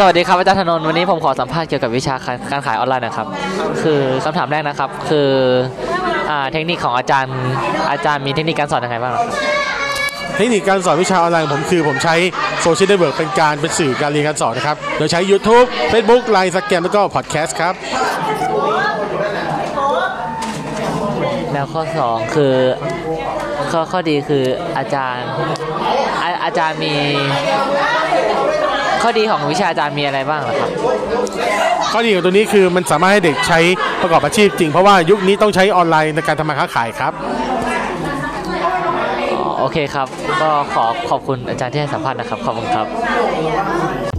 สวัสดีครับอาจารย์ธนนท์วันนี้ผมขอสัมภาษณ์เกี่ยวกับวิชาการการขายออนไลน์นะครับ คือคำถามแรกนะครับ คืออ่าเทคนิคของอาจารย์อาจารย์มีเทคนิคการสอนยังไงบ้างครับเทคนิคการสอนวิชาออนไลน์ของผมคือผมใช้โซเชียลเน็ตเวิร์กเป็นการเป็นสื่อการเรียนการสอนนะครับโดยใช้ YouTube Facebook Line Instagram แล้วก็พอดแคสต์ครับ แล้วข้อสองคือข้อข้อดีคืออาจารย์อาอาจารย์มี ข้อดีของวิชาอาจารย์มีอะไรบ้างเหรอครับ ข้อดีของตัวนี้คือมันสามารถให้เด็กใช้ประกอบอาชีพจริง เพราะว่ายุคนี้ต้องใช้ออนไลน์ในการทำมาค้าขายครับอ๋อโอเคครับ ก็ขอขอบคุณอาจารย์ที่ให้สัมภาษณ์นะครับ ขอบคุณครับ